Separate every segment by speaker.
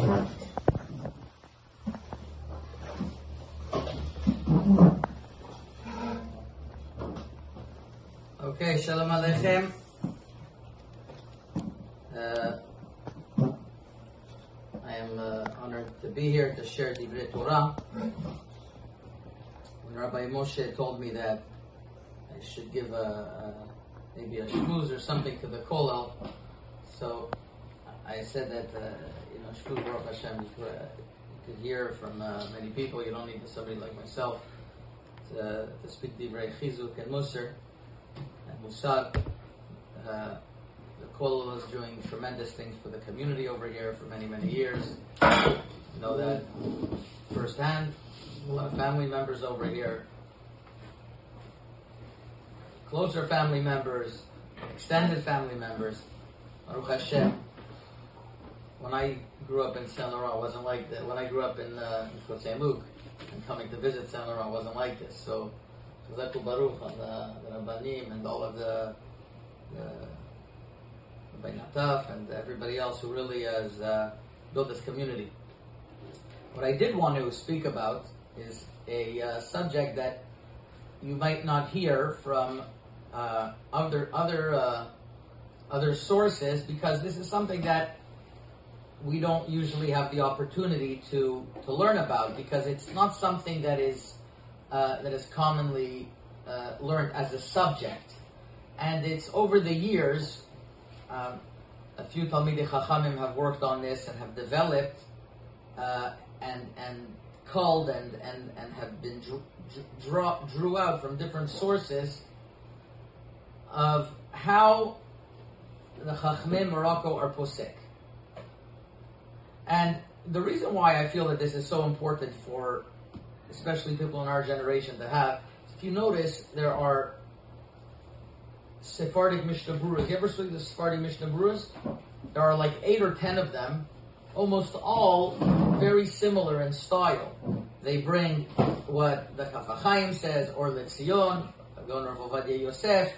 Speaker 1: Okay, Shalom Aleichem. Uh, I am uh, honored to be here to share Divrei Torah. When Rabbi Moshe told me that I should give a, a maybe a shmooze or something to the kollel, so I said that uh, you Baruch Hashem you could, hear from uh, many people. You don't need somebody like myself to, to speak Divrei Chizuk and Musar and Musad. Uh, the Kollel is doing tremendous things for the community over here for many, many years. Know that firsthand. A lot of family members over here, closer family members, extended family members. Baruch Hashem. When I grew up in Saint Laurent, it wasn't like that. When I grew up in, uh, Saint Luc and coming to visit Saint Laurent, wasn't like this. So, Chazak Baruch on the, the Rabbanim and all of the, the Nataf and everybody else who really has uh, built this community. What I did want to speak about is a uh, subject that you might not hear from uh, other other uh, other sources because this is something that we don't usually have the opportunity to to learn about because it's not something that is uh, that is commonly uh, learned as a subject, and it's over the years um, a few Talmidei Chachamim have worked on this and have developed uh, and and culled and and and have been drew, draw, drew out from different sources of how the Chachmei Morocco are posek. And the reason why I feel that this is so important for especially people in our generation to have, if you notice, there are Sephardic Mishnah Berurahs. You ever see the Sephardic Mishnah Berurahs? There are like eight or ten of them, almost all very similar in style. They bring what the Chaf HaChaim says, or Letzion, Governor of Ovadia Yosef,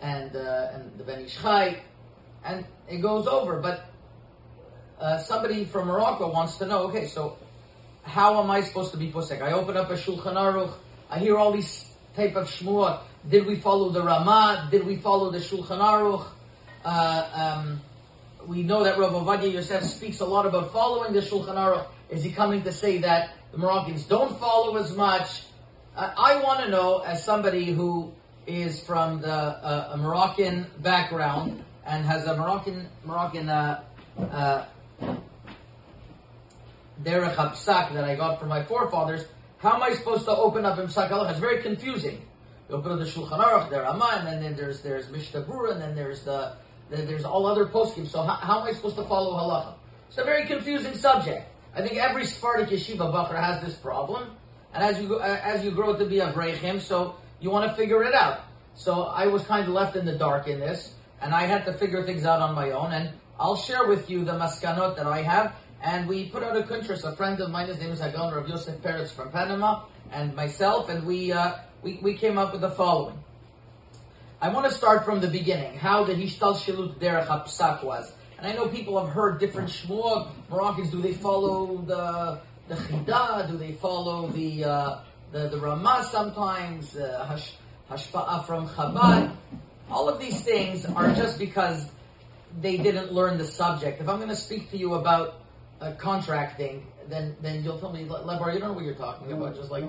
Speaker 1: and, uh, and the Ben Ish Chai, and it goes over. But uh, somebody from Morocco wants to know, okay, so how am I supposed to be posek? I open up a Shulchan Aruch, I hear all these type of shmuot. Did we follow the Ramah? Did we follow the Shulchan Aruch? Uh, um, we know that Rav Ovadia Yosef speaks a lot about following the Shulchan Aruch. Is he coming to say that the Moroccans don't follow as much? Uh, I want to know, as somebody who is from the uh, a Moroccan background and has a Moroccan Moroccan uh, uh, derech hapsak that I got from my forefathers. How am I supposed to open up Imsak Halacha? It's very confusing. You open up the Shulchan Aruch, the Ramah, and then there's there's Mishnah and then there's the then there's all other poskim. So how, how, am I supposed to follow halacha? It's a very confusing subject. I think every Sephardic yeshiva bacher has this problem, and as you go, uh, as you grow to be a brechim, so you want to figure it out. So I was kind of left in the dark in this, and I had to figure things out on my own. And I'll share with you the maskanot that I have. And we put out a kuntres. A friend of mine, his name is Hagon Rav Yosef Peretz from Panama, and myself, and we uh, we we came up with the following. I want to start from the beginning, how the Hishtal Shilut Derech HaPsak was. And I know people have heard different shmuot. Moroccans, do they follow the the Chida? Do they follow the uh, the, the Ramah sometimes? Uh, hash, hashpa'ah from Chabad? All of these things are just because they didn't learn the subject. If I'm going to speak to you about uh, contracting, then then you'll tell me, Lebar, you don't know what you're talking about. Just like,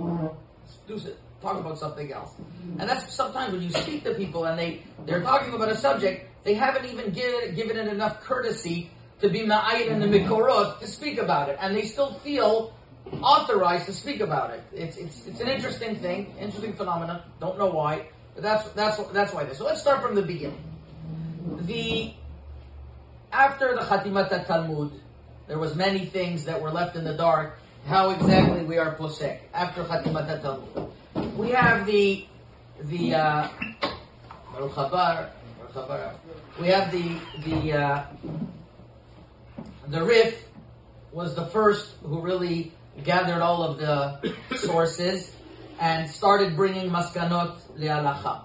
Speaker 1: do talk about something else. And that's sometimes when you speak to people and they, they're talking about a subject, they haven't even given, given it enough courtesy to be ma'ayit in the mikorot to speak about it. And they still feel authorized to speak about it. It's, it's, it's an interesting thing, interesting phenomenon. Don't know why, but that's, that's, that's why this. So let's start from the beginning. The, after the Khatimat Talmud, there was many things that were left in the dark. How exactly we are posek after Khatimat Talmud we have the the uh, we have the the uh, the Rif was the first who really gathered all of the sources and started bringing maskanot le'alacha.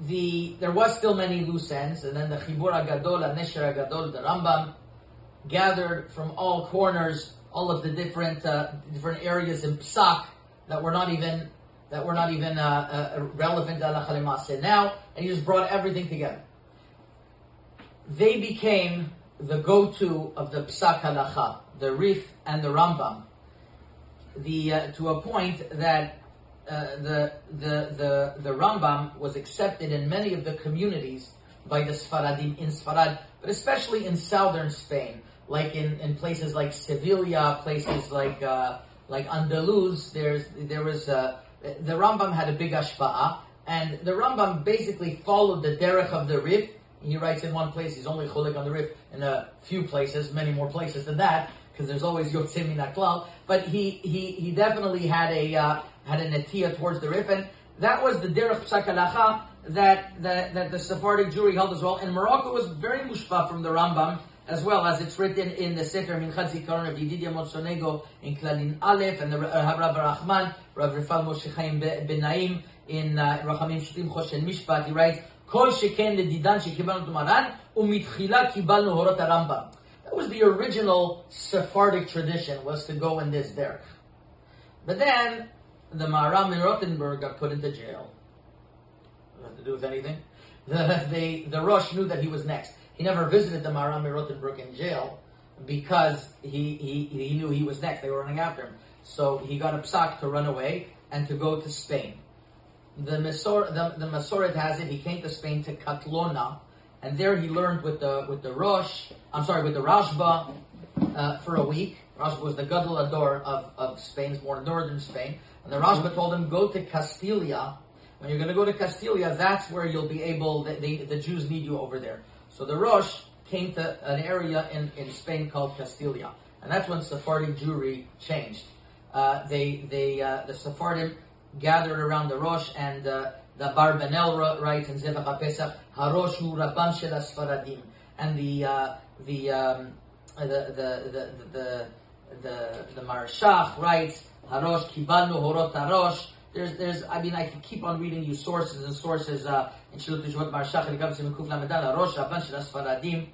Speaker 1: The there was still many loose ends, and then the Chibur Agadol, Anesher Agadol, the Rambam, gathered from all corners, all of the different uh, different areas in Psak that were not even that were not even uh, uh, relevant to now, and he just brought everything together. They became the go-to of the Psak halacha, the Rif and the Rambam, the uh, to a point that uh, the, the, the, the Rambam was accepted in many of the communities by the Sfaradim in Sfarad, but especially in southern Spain, like in, in places like Sevilla, places like uh, like Andalus. There's there was uh, the Rambam had a big ashpa'a, and the Rambam basically followed the derech of the Rif. He writes in one place, he's only cholik on the Rif in a few places, many more places than that, because there's always yotzim min But he, he, he definitely had a, uh, had a netia towards the Rif, and that was the derech psakalacha. that, that, that the Sephardic Jewry held as well. And Morocco was very mushba from the Rambam, as well as it's written in the Sefer Minchat Zikaron of Yedidia Monsonego in Kladin Aleph, and the uh, Rav Rahman, Rav Rifal Moshe Chaim Ben Naim in uh, Rachamim Shutim Choshen Mishpat, he writes, Kol שכן לדידן שקיבלנו את המרן, ומתחילה קיבלנו הורות That was the original Sephardic tradition, was to go in this there. But then, the Maharam in Rothenburg got put into jail. Nothing to do with anything. The, the, the Rosh knew that he was next. He never visited the Maharam in Rothenburg in jail because he, he, he knew he was next. They were running after him. So he got a psak to run away and to go to Spain. The, Masor, the, the Masoret has it, he came to Spain to Katlona, and there he learned with the with the Rosh, I'm sorry, with the Rashba uh, for a week. Rashba was the Gadol Ador of, of Spain's more northern Spain. And the Rashba told him, go to Castilia. When you're going to go to Castilia, that's where you'll be able, they, the Jews need you over there. So the Rosh came to an area in, in Spain called Castilia. And that's when Sephardic Jewry changed. Uh, they, they, uh, the Sephardim gathered around the Rosh and uh, the Barbanel writes in Zevach HaPesach, Harosh hu Rabban shel. And the, uh, the, um, the, the, the, the, the, the Marshach writes, Harosh kibalnu horot harosh. There's, there's, I mean, I can keep on reading you sources and sources, uh, in Shilut Tishvot Marshach, and Gabsim and Kuf Lamedan, Harosh, Rabban shel Sfaradim.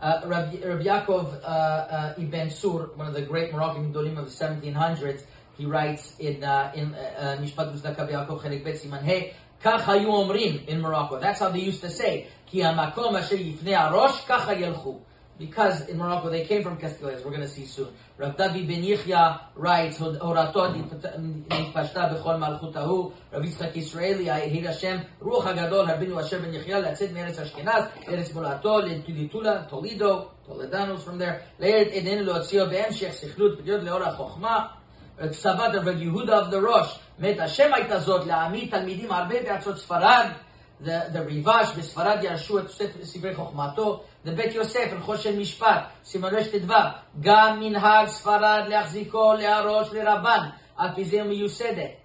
Speaker 1: Uh, Rabbi, Rabbi Yaakov uh, uh, Ibn Sur, one of the great Moroccan Gedolim of the 1700s, he writes in uh, in uh, Mishpat Uzdaka Yaakov Chelik Bet Siman Hey, כך היו אומרים in Morocco. That's how they used to say. כי המקום אשר יפנה הראש, ככה ילכו. Because in Morocco they came from Castilla, as we're going to see soon. Rav Davi ben Yichya writes, הורתו נתפשטה בכל מלכות ההוא. רב יצחק ישראלי, יהי השם, רוח הגדול, רבינו אשר בן יחיא, לצאת מארץ אשכנז, לארץ מולדתו, לטוליטולה, טולידו, טולדנוס from there, לארץ עדנו להוציאו בהמשך סכלות, בדיוק לאור החוכמה. כתבת רבי יהודה of the ראש, מת השם הייתה זאת להעמיד תלמידים הרבה בארצות ספרד, the, the ריבש בספרד ירשו את ספרי חוכמתו, זה בית יוסף, הלכו של משפט, סימנו שט"ו, גם מנהג ספרד להחזיקו, להרוש, לרבן, על פי זה מיוסדת.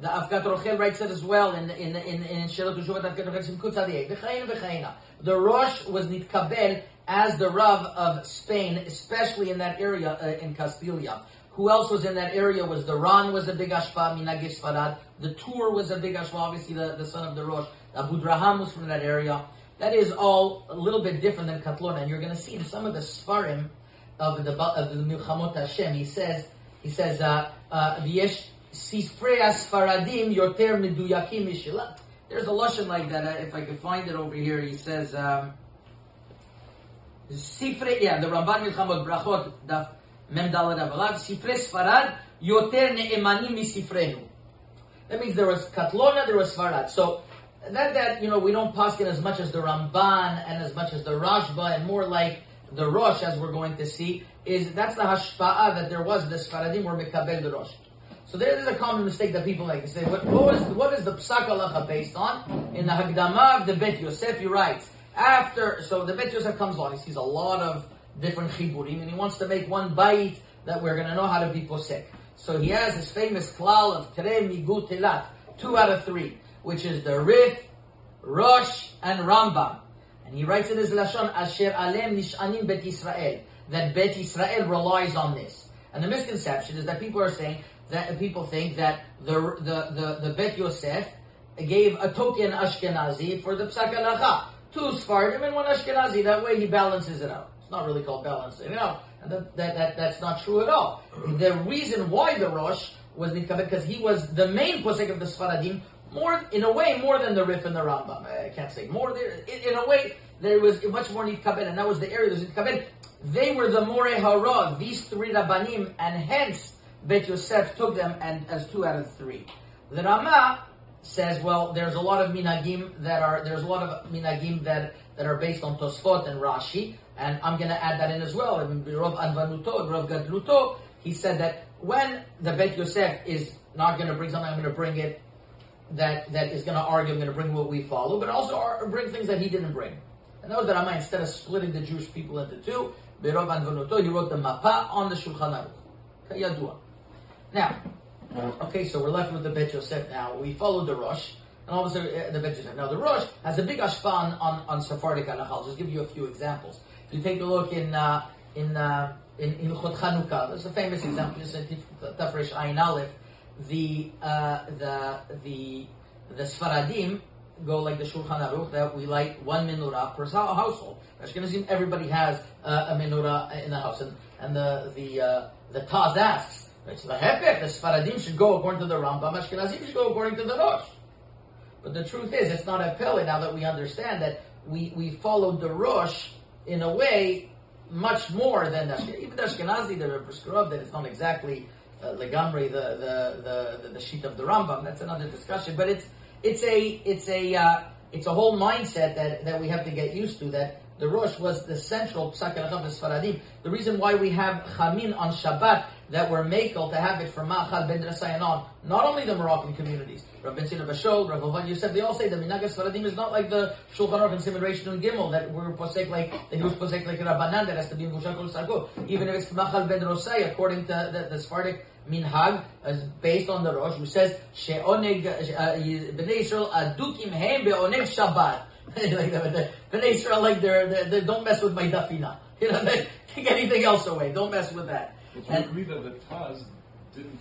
Speaker 1: The Avkat Rochel writes it as well in in in in Shelot Ushovat Avkat Rochel Simkut Zadeh. The Rosh was nitkabel as the Rav of Spain, especially in that area uh, in Castilia. Who else was in that area? Was the Ran was a big ashpa Minagis farad. The Tur was a big ashpa. Obviously, the, the son of the Rosh Abu Draham was from that area. That is all a little bit different than Katlona, and you're going to see in some of the Sfarim of the of the Milchamot Hashem. He says he says uh, uh, V'yesh sifrei asfaradim yoter meduyakim mishilat. There's a lashon like that. Uh, if I could find it over here, he says. Um, Sifrei, yeah, the Ramban Milchamot Brachot, daf Mem Dalad Avalav, Sifre Sfarad, Yoter Ne'emanim Misifrenu. That means there was Katlona, there was Sfarad. So, that, that, you know, we don't paskin as much as the Ramban and as much as the Rashba and more like the Rosh, as we're going to see, is that's the hashpa'a that there was the Sfaradim were Mekabel the Rosh. So there is a common mistake that people make. They say, what, what, is, what is the Psak Halacha based on? In the Hagdama of the Bet Yosef, he writes, after, so the Bet Yosef comes along, he sees a lot of different chiburim, and he wants to make one bite that we're going to know how to be posek. So he has his famous klal of Tere Migu Telat, two out of three, which is the Rif, Rosh, and Rambam. And he writes in his Lashon, Asher Alem Nishanim Bet Israel, that Bet Israel relies on this. And the misconception is that people are saying that people think that the the the, the Bet Yosef gave a token Ashkenazi for the Psak Two Sfardim and one Ashkenazi. That way he balances it out. It's not really called balancing You know, and that, that, that that's not true at all. The reason why the Rosh was nitkaben because he was the main posek of the Sfaradim, more in a way more than the Rif and the Rambam. I can't say more. There, in, in a way, there was much more nitkaben, and that was the area that was nitkaben. They were the More Hara, these three Rabbanim, and hence Bet Yosef took them and as two out of three. The Rama says, well, there's a lot of minagim that are there's a lot of minagim that that are based on Tosfot and Rashi, and I'm going to add that in as well. In Rav Anvanuto, Rav Gadluto, he said that when the Bet Yosef is not going to bring something, I'm going to bring it that that is going to argue. I'm going to bring what we follow, but also bring things that he didn't bring. And that was the Rama. Instead of splitting the Jewish people into two, Rav Anvanuto, he wrote the Mapa on the Shulchan Aruch. Kayadua. Now, okay, so we're left with the Bet Yosef now. We followed the Rosh and all of a sudden uh, the Bet Yosef. Now the Rosh has a big ashpan on, on, on Sephardic halacha. I'll just give you a few examples. If you take a look in uh, in uh, in Hilchot Chanukah, there's a famous example. Just in Tafresh Ayin Aleph, the uh, the the the Sfaradim go like the Shulchan Aruch that we light one menorah per household. Ashkenazim, everybody has uh, a menorah in the house, and and the the uh, the Taz asks. It's the Hepech, the Sfaradim should go according to the Rambam, Ashkenazim should go according to the Rosh. But the truth is, it's not a pele now that we understand that we, we followed the Rosh in a way much more than the Even the Ashkenazi, the prescribed that it's not exactly uh, the, the, the, the, sheet of the Rambam. That's another discussion. But it's, it's a, it's a, uh, it's a whole mindset that, that we have to get used to that the Rosh was the central Psak of Sfaradim. The reason why we have Chamin on Shabbat that were makel to have it for Machal Ben Drasayan on, not only the Moroccan communities, Rav Ben Sina Bashol, Rav Ovan Yosef, they all say the Minag Sfaradim is not like the Shulchan Aruch and Simon and Gimel that we're posek like, that he was posek like Rabbanan that has to be in Vushakol Sarko. Even if it's Machal Ben Rosai, according to the, the Sephardic minhag is based on the Rosh, who says she'oneg uh, bnei Israel adukim hem be'oneg Shabbat. like the, the Israel, like they're, they're, they don't mess with my dafina. You know, they take anything else away. Don't mess with that.
Speaker 2: But you agree that the Taz didn't,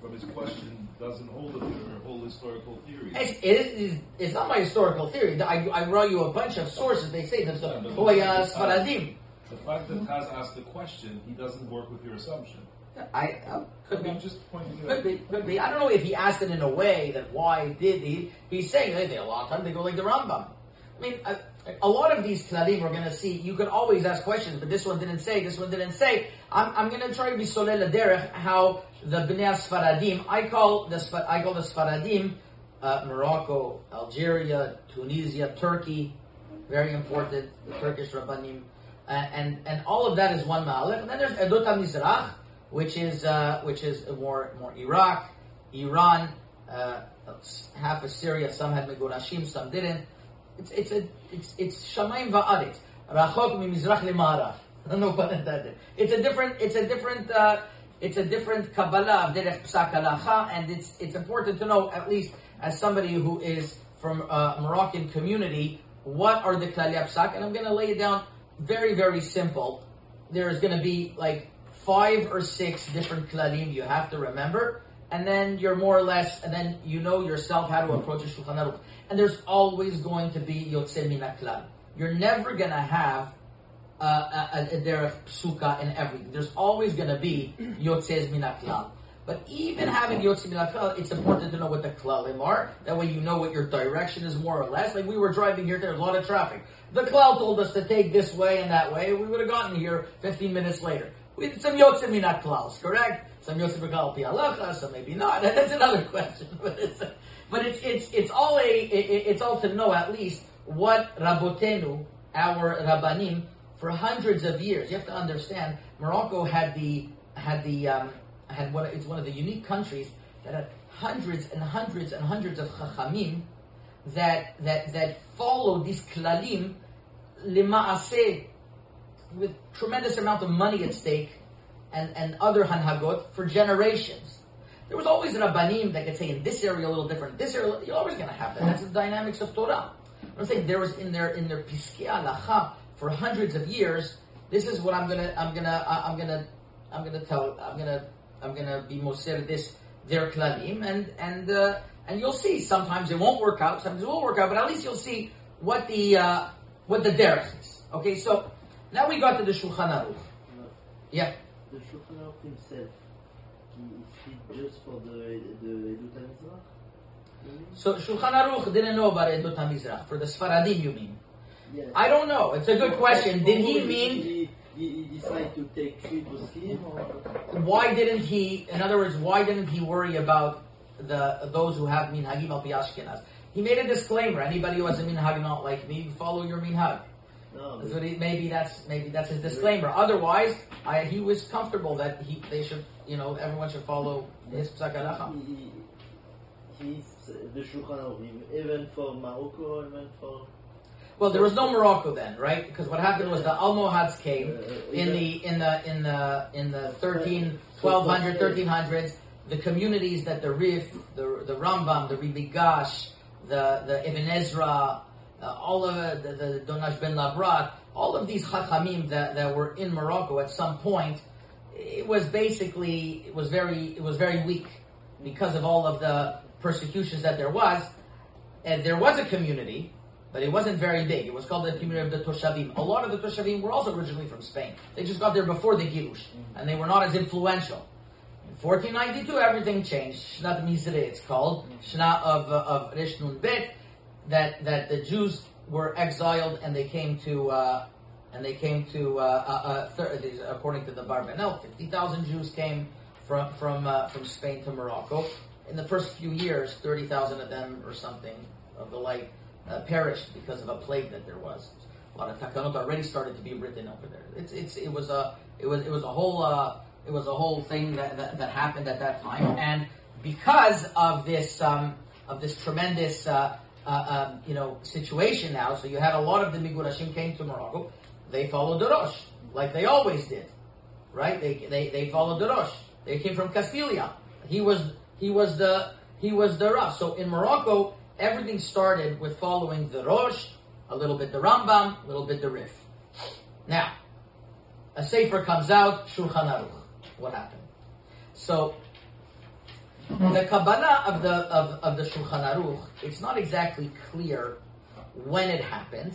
Speaker 2: from his question, doesn't hold of your whole historical theory.
Speaker 1: It's, it is, it's not my historical theory. I, I wrote you a bunch of sources. They say that's the Hoya Sfaradim.
Speaker 2: The fact that Taz asked the question, he doesn't work with your assumption.
Speaker 1: I uh, could be.
Speaker 2: I'm just pointing
Speaker 1: could be, could be. I don't know if he asked it in a way that why did he? He's saying hey, they a long time they go like the Rambam. I mean, a, a lot of these klalim we're going to see. You could always ask questions, but this one didn't say. This one didn't say. I'm, I'm going to try to be solel derech how the bnei Sfaradim. I call the I call the Sfaradim uh, Morocco, Algeria, Tunisia, Turkey. Very important. The Turkish rabbanim. Uh, and and all of that is one ma'alef. And then there's Edot HaMizrach, which is uh, which is more more Iraq, Iran, uh, half of Syria. Some had Megurashim, some didn't. It's it's a it's it's Shamayim va'aretz. Rachok mimizrach. No pun intended. It's a different it's a different uh, it's a different Kabbalah of Derech Psak Halacha, and it's it's important to know at least as somebody who is from a Moroccan community what are the Klali Psak, and I'm going to lay it down very very simple. There is going to be like five or six different klalim you have to remember, and then you're more or less, and then you know yourself how to approach a Shulchan Aruch. And there's always going to be Yotze Min You're never going to have uh, a, a, derech psuka in everything. There's always going to be Yotzez Min But even having Yotze Min it's important to know what the klalim are. That way you know what your direction is more or less. Like we were driving here, there's a lot of traffic. The cloud told us to take this way and that way. We would have gotten here 15 minutes later We did some yotzim minat klaus, correct? Some klal pi some maybe not. That's another question. But it's, but it's it's it's all a it, it's all to know at least what Rabotenu, our rabbanim, for hundreds of years. You have to understand, Morocco had the had the um, had one. It's one of the unique countries that had hundreds and hundreds and hundreds of chachamim that that that followed these klalim lima'aseh with tremendous amount of money at stake and, and other hanhagot for generations. There was always an rabbanim that could say in this area a little different. This area, you're always going to have that. That's the dynamics of Torah. I'm saying there was in their in their piskei halacha for hundreds of years. This is what I'm gonna I'm gonna I'm gonna I'm gonna tell I'm gonna I'm gonna be moser this their klalim and and uh, and you'll see sometimes it won't work out sometimes it will work out but at least you'll see what the uh, what the derech is. Okay, so Now we got to the Shulchan Aruch. Yeah.
Speaker 3: The Shulchan himself, he, he just for the the Edut HaMizrach?
Speaker 1: So Shulchan Aruch didn't know about Edut HaMizrach. For the Sfaradim, you mean?
Speaker 3: Yes.
Speaker 1: I don't know. It's a good question. Did he mean
Speaker 3: He, decided to take poskim or
Speaker 1: why didn't he? In other words, why didn't he worry about the those who have minhagim al? He made a disclaimer. Anybody who has a minhag not like me, follow your minhag.
Speaker 3: No?
Speaker 1: So maybe that's maybe that's his disclaimer. Otherwise, I, he was comfortable that he they should you know everyone should follow his psak halacha.
Speaker 3: He, he's the Shulchan even for Morocco, even for
Speaker 1: Well, there was no Morocco then, right? Because what happened was the Almohads came
Speaker 3: Uh,
Speaker 1: in the in the in the in the 13, 1200, 1300s. The communities that the Rif, the the Rambam, the Ri Migash, the the Ibn Ezra, uh, Uh, all of it, the, the Dunash ben Labrat, all of these Chachamim that, that were in Morocco at some point, it was basically it was very it was very weak because of all of the persecutions that there was. And there was a community, but it wasn't very big. It was called the community of the Toshavim. A lot of the Toshavim were also originally from Spain. They just got there before the Girush, mm-hmm. and they were not as influential. In 1492, everything changed. Shnat Mizre, it's called. Mm-hmm. Shna of, uh, of Rish Nun Bet, that, that the Jews were exiled and they came to, uh, and they came to, uh, uh, uh, thir- according to the Barbanel, 50,000 Jews came from, from, uh, from Spain to Morocco. In the first few years, 30,000 of them or something of the like perished because of a plague that there was. A lot of takanot already started to be written over there. It's, it's, it was a, it was, it was a whole, it was a whole thing that, that, that happened at that time. And because of this, um, of this tremendous, uh, uh, um, you know, situation now, so you had a lot of the Migurashim came to Morocco, they followed the Rosh, like they always did. Right? They, they, they followed the Rosh. They came from Castilla. He was, he was the, he was the Rosh. So in Morocco, everything started with following the Rosh, a little bit the Rambam, a little bit the Rif. Now, a Sefer comes out, Shulchan Aruch. What happened? So, Mm-hmm. the Kabbalah of the of, of the Shulchan Aruch, it's not exactly clear when it happened.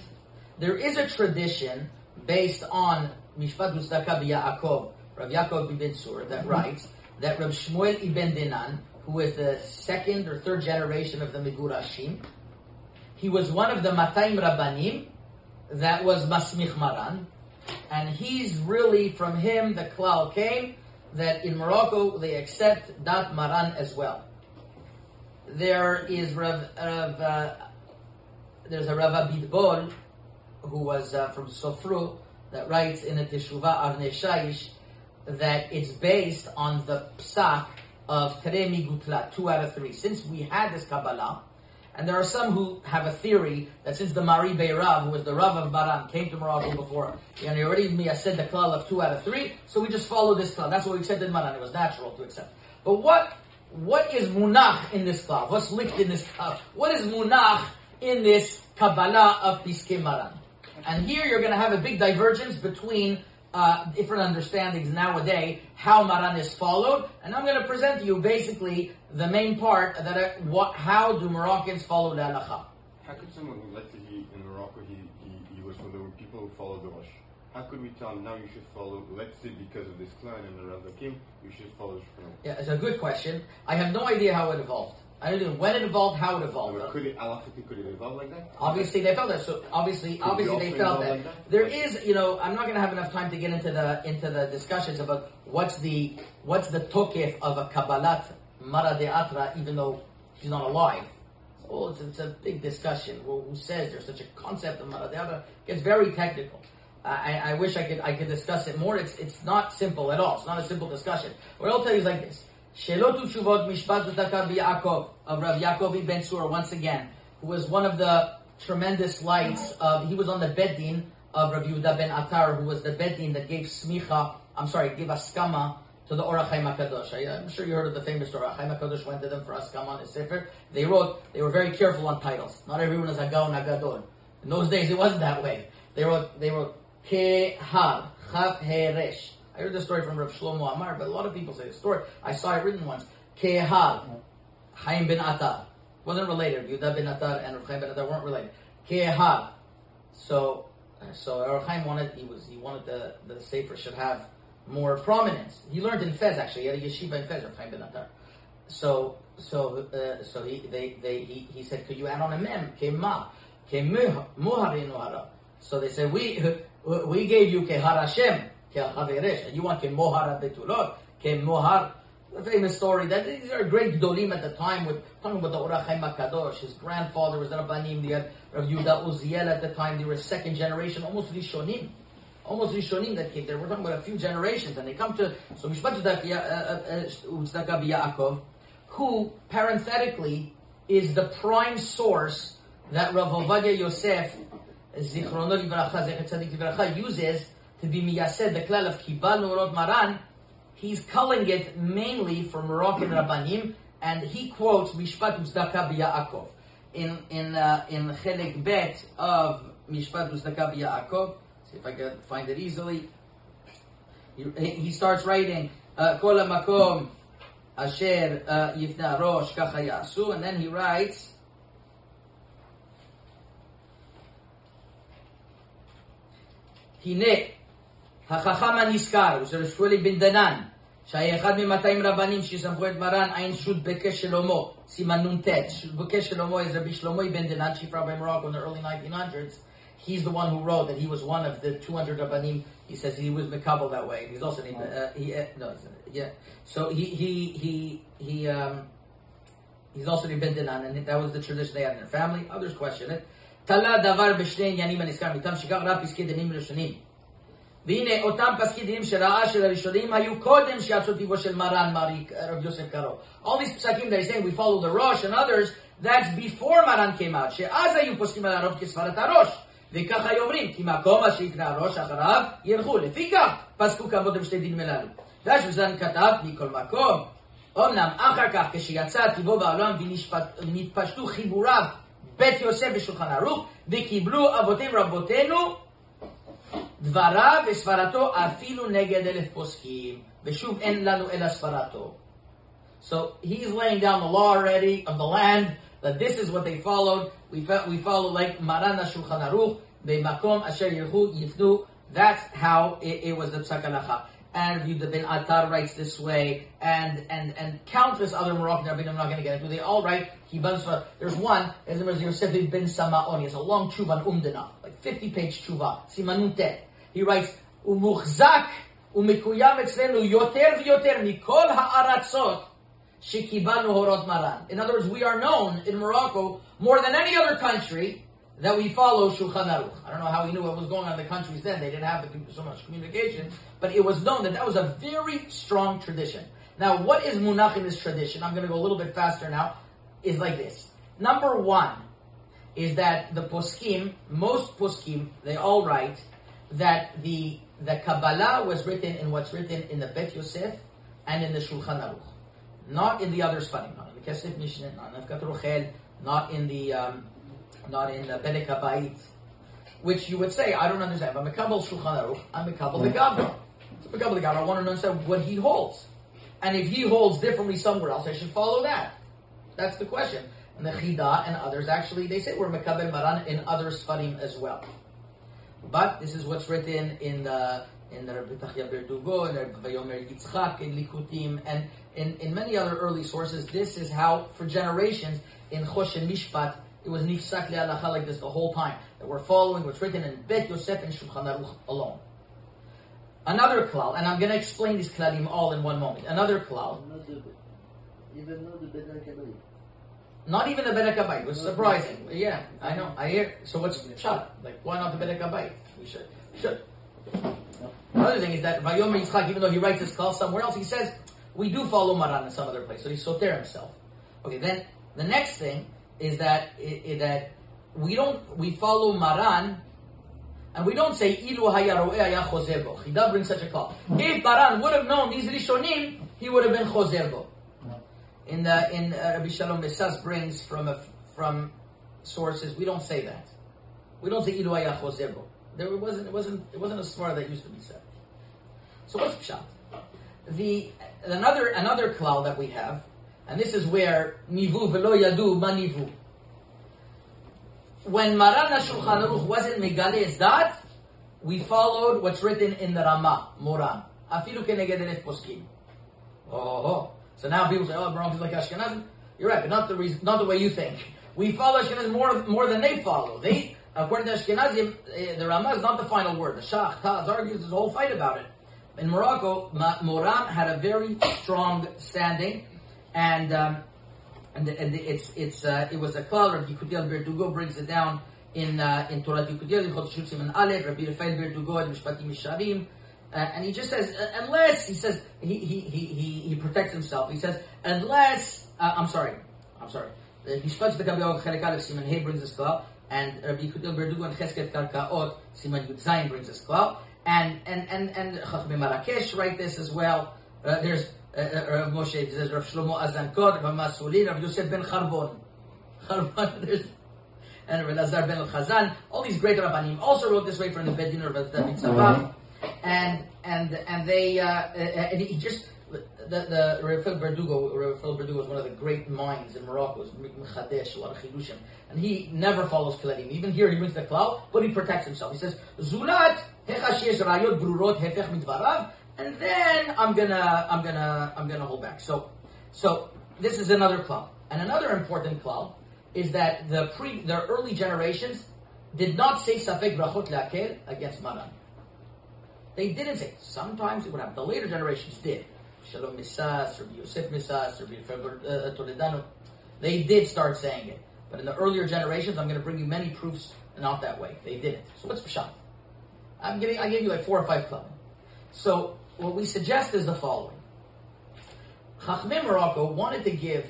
Speaker 1: There is a tradition based on Mishpat Mustaka Yaakov, Rav Yaakov ibn Sur, that mm-hmm. writes that Rav Shmuel ibn Dinan, who is the second or third generation of the Megurashim, he was one of the Matayim Rabbanim that was Masmich Maran, and he's really from him the klal came that in Morocco they accept Dat Maran as well. There is Rav, Rav uh, there's a Rav Abitbol who was uh, from Sefrou that writes in a Teshuvah Avnei Shayish that it's based on the psak of Teremi Gutla, two out of three. Since we had this Kabbalah, and there are some who have a theory that since the Mahari Beirav, who was the Rav of Baran, came to Morocco before, and he already said the klal of two out of three, so we just follow this klal. That's what we accepted in Maran. It was natural to accept. But what what is munach in this klal? What's linked in this klal? What is munach in this Kabbalah of Piskei Maran? And here you're going to have a big divergence between uh, different understandings nowadays how Maran is followed, and I'm going to present to you basically the main part that I, what how do Moroccans follow the halacha.
Speaker 4: How could someone who, let's say he, in Morocco, he, he, he was from the people who follow the Rosh, how could we tell him now you should follow, let's say because of this clan and the Rav Hakim, you should follow Shmuel?
Speaker 1: Yeah, it's a good question. I have no idea how it evolved. I don't know when it evolved, how it evolved.
Speaker 4: could it, could it evolve like that?
Speaker 1: Obviously, they felt that. So obviously,
Speaker 4: Could
Speaker 1: obviously, they felt that.
Speaker 4: like that?
Speaker 1: There is, you know, I'm not going to have enough time to get into the into the discussions about what's the what's the tokef of a kabbalat mara de atra, even though she's not alive. Oh, it's, it's a big discussion. Well, who says there's such a concept of mara de atra? It gets very technical. I, I wish I could I could discuss it more. It's it's not simple at all. It's not a simple discussion. What I'll tell you is like this: Shelotu Shuvot Mishpat Utakar Yaakov of Rav Yaakov ibn Sur once again, who was one of the tremendous lights of. He was on the beddin of Rav Yehuda ben Atar, who was the beddin that gave smicha. I'm sorry, gave askama to the Or HaChaim Hakadosh. I, I'm sure you heard of the famous story. Chaim Hakadosh went to them for askama on his sefer. They wrote. They were very careful on titles. Not everyone is a gaon agadol. In those days, it wasn't that way. They wrote. They wrote Kehar Chav Heresh. I heard the story from Rav Shlomo Amar, but a lot of people say the story. I saw it written once. Kehar Chaim bin Atar wasn't related. Yehuda bin Atar and Rav Chaim bin Atar weren't related. Kehar. So so Or Chaim wanted he was he wanted the the sefer should have more prominence. He learned in Fez actually. He had a yeshiva in Fez, Rav Chaim ben Attar. So so uh, so he they, they he, he said, could you add on a mem kema kemuharinu? So they said we we gave you kehar Hashem and you want kemohara betulot kemohar. The famous story that these are great gdolim at the time. With talking about the Or HaChaim his grandfather was Rabbanim. They had Rav Yudah Uziel at the time. They were second generation, almost Rishonim almost Rishonim that came there. We're talking about a few generations, and they come to so Mishpat Tzedakah uh, uh, uh, um, Yaakov, who parenthetically is the prime source that Rav Ovadia Yosef Zichrono Livracha uses to be miyased the klal of kibal nurot maran, he's calling it mainly from Moroccan rabbanim, and he quotes Mishpat Muzdaka Yaakov in in uh, in Chelik Bet of Mishpat Muzdaka Yaakov. See if I can find it easily. He, he starts writing uh, Kol Makom Asher uh, Yifna Rosh Kachayasu, and then he writes. Hine החכם הנזכר, הוא של שמואלי בן דנן, שהיה אחד ממאתיים רבנים שיסמכו את מרן עין שו"ת בקש שלמה, סימן נ"ט. בקש שלמה is Rabbi Shlomo ben Denan, chief rabbi Morocco in the early 1900s. He's the one who wrote that he was one of the 200 Rabbanim. He says he was Mekabel that way. He's also named, uh, he, uh, no, yeah. So he, he, he, he, um, he's also named Ben Dinan, and that was the tradition they had in their family. Others question it. תלה דבר בשני עניינים הנזכר, מטעם שכך רב פסקי דינים ראשונים. והנה אותם פסקי דינים שראה של הראשונים היו קודם שיצאו טיבו של מרן מריק, רב יוסף קרו. All these that he's saying, we follow the Rosh and others, that's before Maran came out, שאז היו פוסקים על הרוב כספרת הראש. וככה היו אומרים, כי מקום אשר יקרא הראש אחריו, ילכו. לפי כך פסקו כבוד בשתי דינים הללו. והשבזן כתב, מכל מקום, אמנם אחר כך כשיצא טיבו בעולם ונתפשטו חיבוריו בית יוסף ושולחן ערוך, וקיבלו אבותינו רבותינו דבריו וסברתו אפילו נגד אלף פוסקים, ושוב אין לנו אלא סברתו. So he's laying down the law already of the land, that this is what they followed. We, we follow like Marana Shulchan Aruch, Makom Asher Yehu Yifnu. That's how it, it was the Psak And Yudah bin Atar writes this way, and and and countless other Moroccan Rabbinim, I'm not going to get into. They all write Kiban There's one, his name is Yosef bin Samaon. He has a long tshuva on Umdana, like 50 page tshuva, Simanuntet. He writes, Umuchzak ומקוים אצלנו יותר ויותר מכל הארצות Shikibanu Horot Maran. In other words, we are known in Morocco more than any other country that we follow Shulchan Aruch. I don't know how we knew what was going on in the countries then. They didn't have so much communication, but it was known that that was a very strong tradition. Now, what is Munach in this tradition? I'm going to go a little bit faster now. Is like this. Number one is that the poskim, most poskim, they all write that the the Kabbalah was written in what's written in the Bet Yosef and in the Shulchan Aruch not in the other Sfarim, not in the Kesef Mishneh, not in Nefkat Rochel, not in the um, not in the Bedek Habayit, which you would say, I don't understand. If I'm a Kabbal Shulchan Aruch, I'm a Kabbal the Gavra. So a Kabbal the Gavra, I want to understand what he holds. And if he holds differently somewhere else, I should follow that. That's the question. And the Chida and others, actually, they say we're Mekabel Maran in other Sfarim as well. But this is what's written in the in the Rabbi Tachya Berdugo, and Rabbi Vayomer Yitzchak, in Likutim, and in, in many other early sources, this is how, for generations, in Chosh Mishpat, it was nifsak le'alacha like this the whole time. That we're following what's written in Bet Yosef and Shulchan Aruch alone. Another klal, and I'm going to explain these klalim all in one moment. Another klal.
Speaker 3: Even though the Ben
Speaker 1: Not even the Ben It was surprising. Yeah, I know. I hear. So what's shut? Like, why not the Ben We should. We Should. Another thing is that Vayomer Yitzchak, even though he writes this klal somewhere else, he says we do follow Maran in some other place, so he's soter himself. Okay, then the next thing is that that we don't we follow Maran, and we don't say ilu hayaroe haya chozerbo. Chida brings such a call. If Maran would have known these rishonim, he would have been chozerbo. In the in uh, Rabbi Shalom Mesas brings from a, from sources, we don't say that. We don't say. There wasn't it wasn't it wasn't a smart that used to be said. So what's pshat? The another another cloud that we have, and this is where nivu velo yadu manivu. When Maran Shulchan Aruch wasn't megale that, we followed what's written in the Rama, Moran. Afilu keneged elef poskim. Oh, so now people say, oh, Baruch is like Ashkenazim. You're right, but not the reason, not the way you think. We follow Ashkenazim more, more than they follow. They, according to Ashkenazim, eh, the Rama is not the final word. The Shach Taz argues a whole fight about it. In Morocco, Moran had a very strong standing, and um, and, and it's it's uh, it was a klal. Rabbi Yekutiel Berdugo brings it down in uh, in Torah Yekutiel in Chot Shutsim and Aleph. Rabbi Rafael Berdugo in Mishpatim Misharim. Uh, and he just says, uh, unless he says he he, he, he, he protects himself. He says, unless uh, I'm sorry, I'm sorry. Mishpat Shtekabiyah Chelek Aleph Siman Hey brings this klal, and Rabbi Yekutiel Berdugo and Chesket Karkaot Siman Yud brings this klal, and and and and Chachmei Marrakesh write this as well. Uh, there's uh, uh, Rav Moshe, there's Rav Shlomo Azankot, Rav Masulin, Rav Yosef ben Charbon. Charbon, there's and Rav Lazar ben Chazan. All these great rabbanim also wrote this way from the Bedin of David Tzava, and and and they uh, uh, and he just the the Rafael Verdugo Rafael Verdugo is one of the great minds in Morocco. Mechadesh, a lot of chidushim, and he never follows Kiladim. Even here he brings the klal, but he protects himself. He says Zulat hechashish rayot brurot hefech midvarav, and then I'm gonna I'm gonna I'm gonna hold back. So so this is another klal, and another important klal is that the pre the early generations did not say safek brachot leakel against maran. They didn't say. It. Sometimes it would happen. The later generations did. Shalom Misas, Rabbi Yosef Misas, Rabbi uh, Toledano. They did start saying it. But in the earlier generations, I'm going to bring you many proofs not that way. They didn't. So what's Pshat? I'm giving, I gave you like four or five. So what we suggest is the following. Chachmei Morocco wanted to give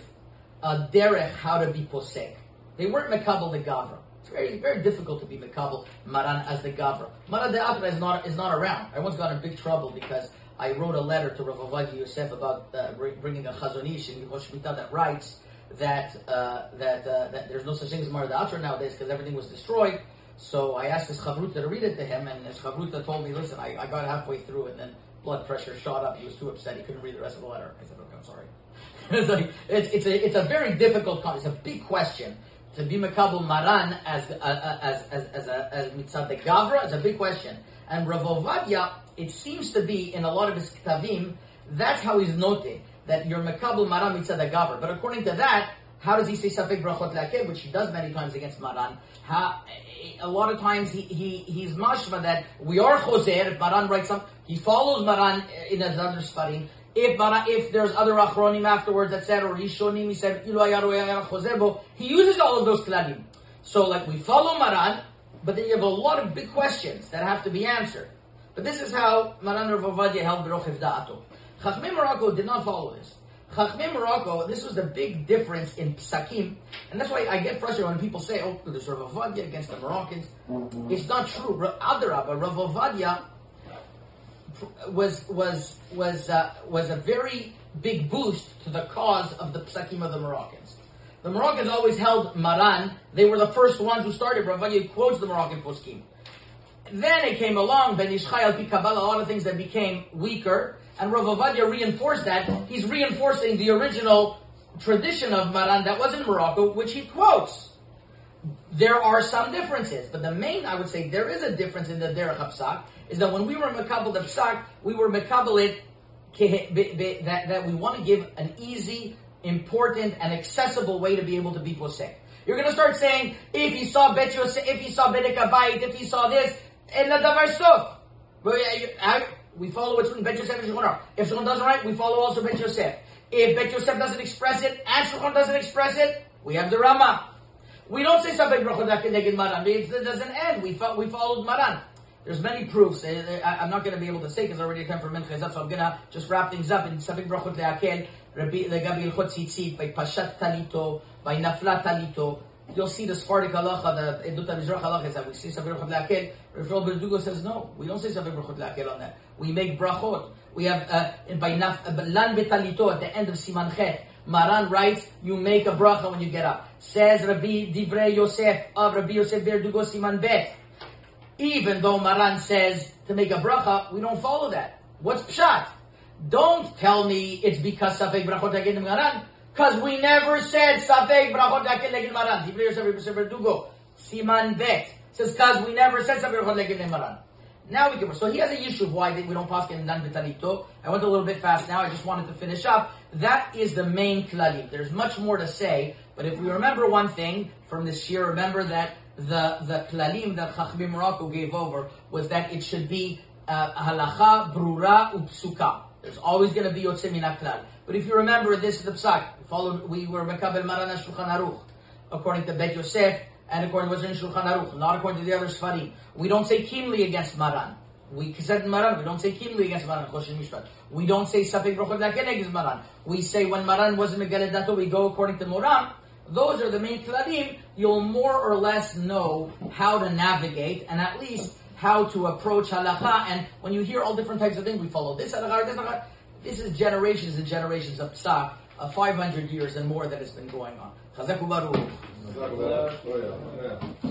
Speaker 1: a derech how to be posek. They weren't mekabel the gavra. Very very difficult to be mekabel maran as the gavra. Maran de Atra is not is not around. I once got in big trouble because I wrote a letter to Rav Avadia Yosef about uh, bringing a Chazon Ish in Shmita that writes that uh, that uh, that there's no such thing as Maran de nowadays because everything was destroyed. So I asked his chavruta to read it to him, and his chavruta told me, "Listen, I, I got halfway through, and then blood pressure shot up. He was too upset; he couldn't read the rest of the letter." I said, "Okay, I'm sorry." it's, like, it's, it's, a, it's a very difficult, it's a big question. To be Makabul Maran as, uh, uh, as, as, as, a, as Mitzad Gavra is a big question. And Rav Ovadia, it seems to be in a lot of his Ktavim, that's how he's noting, that you're Makabul Maran Mitzad the Gavra. But according to that, how does he say Safek Brachot Lakev, which he does many times against Maran? How, a lot of times he, he, he's mashma that we are Choser, Maran writes something, he follows Maran in his other if if there's other achronim afterwards, etc., Rishonim, he said, he uses all of those kladim. So, like, we follow Maran, but then you have a lot of big questions that have to be answered. But this is how Maran Rav Ovadia held Berochiv Da'ato. Chachmei Morocco did not follow this. Chachmei Morocco, this was the big difference in Psakim, and that's why I get frustrated when people say, oh, there's Rav Ovadia against the Moroccans. Mm-hmm. It's not true. Adarabah, Rav Ovadia was was was uh, was a very big boost to the cause of the psakim of the Moroccans. The Moroccans always held Maran. They were the first ones who started. Ravadia quotes the Moroccan poskim. Then it came along Ben Ish Chai al Kabbalah, a lot of things that became weaker, and Rav Ovadia reinforced that. He's reinforcing the original tradition of Maran that was in Morocco, which he quotes. There are some differences, but the main, I would say, there is a difference in the Derech HaPsak, is that when we were Makabal the Psak, we were Makabal it, that, that we want to give an easy, important, and accessible way to be able to be posek. You're going to start saying, if he saw Bet Yosef, if he saw Bedek Abayit, if he saw this, and the Davar. We follow what's written Bet Yosef and Shulchan If Shulchan doesn't write, we follow also Bet Yosef. If Bet Yosef doesn't express it, and Shulchan doesn't express it, we have the Rama. We don't say Safek Brachot Maran. It doesn't end. We, fo- we followed Maran. There's many proofs. I, am not going to be able to say because already time for Mincha so I'm going to just wrap things up in Safek Brachot Le'akel, Rabbi Legabi Ilchot Tzitzit, by Pashat Talito, by Nafla Talito. You'll see the Sephardic halacha, the Edut Mizrach halacha that we say Safek Brachot Le'akel. Rav Berdugo says no, we don't say Safek Brachot Le'akel on that. We make brachot. We have uh, by Naf, uh, Lan Betalito at the end of Siman Chet. Maran writes, you make a bracha when you get up. Says Rabbi Divrei Yosef of Rabbi Yosef Verdugo Siman Bet. Even though Maran says to make a bracha, we don't follow that. What's pshat? Don't tell me it's because Safek Brachot Agin Maran, because we never said Safek Brachot Agin Maran. Siman Bet. Says because we never said Safek Brachot Agin Maran. Now we can. So he has a issue of why we don't pass in dan betalito. I went a little bit fast now. I just wanted to finish up. That is the main klalim. There's much more to say, but if we remember one thing from this year, remember that the the klalim that Chachmim Morocco gave over was that it should be uh, halacha brura upsuka. There's always going to be yotze min klal. But if you remember, this is the psak. We followed. We were mekabel marana shulchan aruch according to Bet Yosef and according to in Shulchan Aruch, not according to the other Sfarim. We don't say Kimli against Maran. We said Maran, we don't say Kimli against Maran. We don't say Safik Brochot Laken against Maran. We say when Maran wasn't Megalet Dato, we go according to Maran. Those are the main klalim. You'll more or less know how to navigate and at least how to approach halacha. And when you hear all different types of things, we follow this halacha, this halacha. This is generations and generations of psak, of 500 years and more that has been going on. Chazak u'baruch. Oh, oh,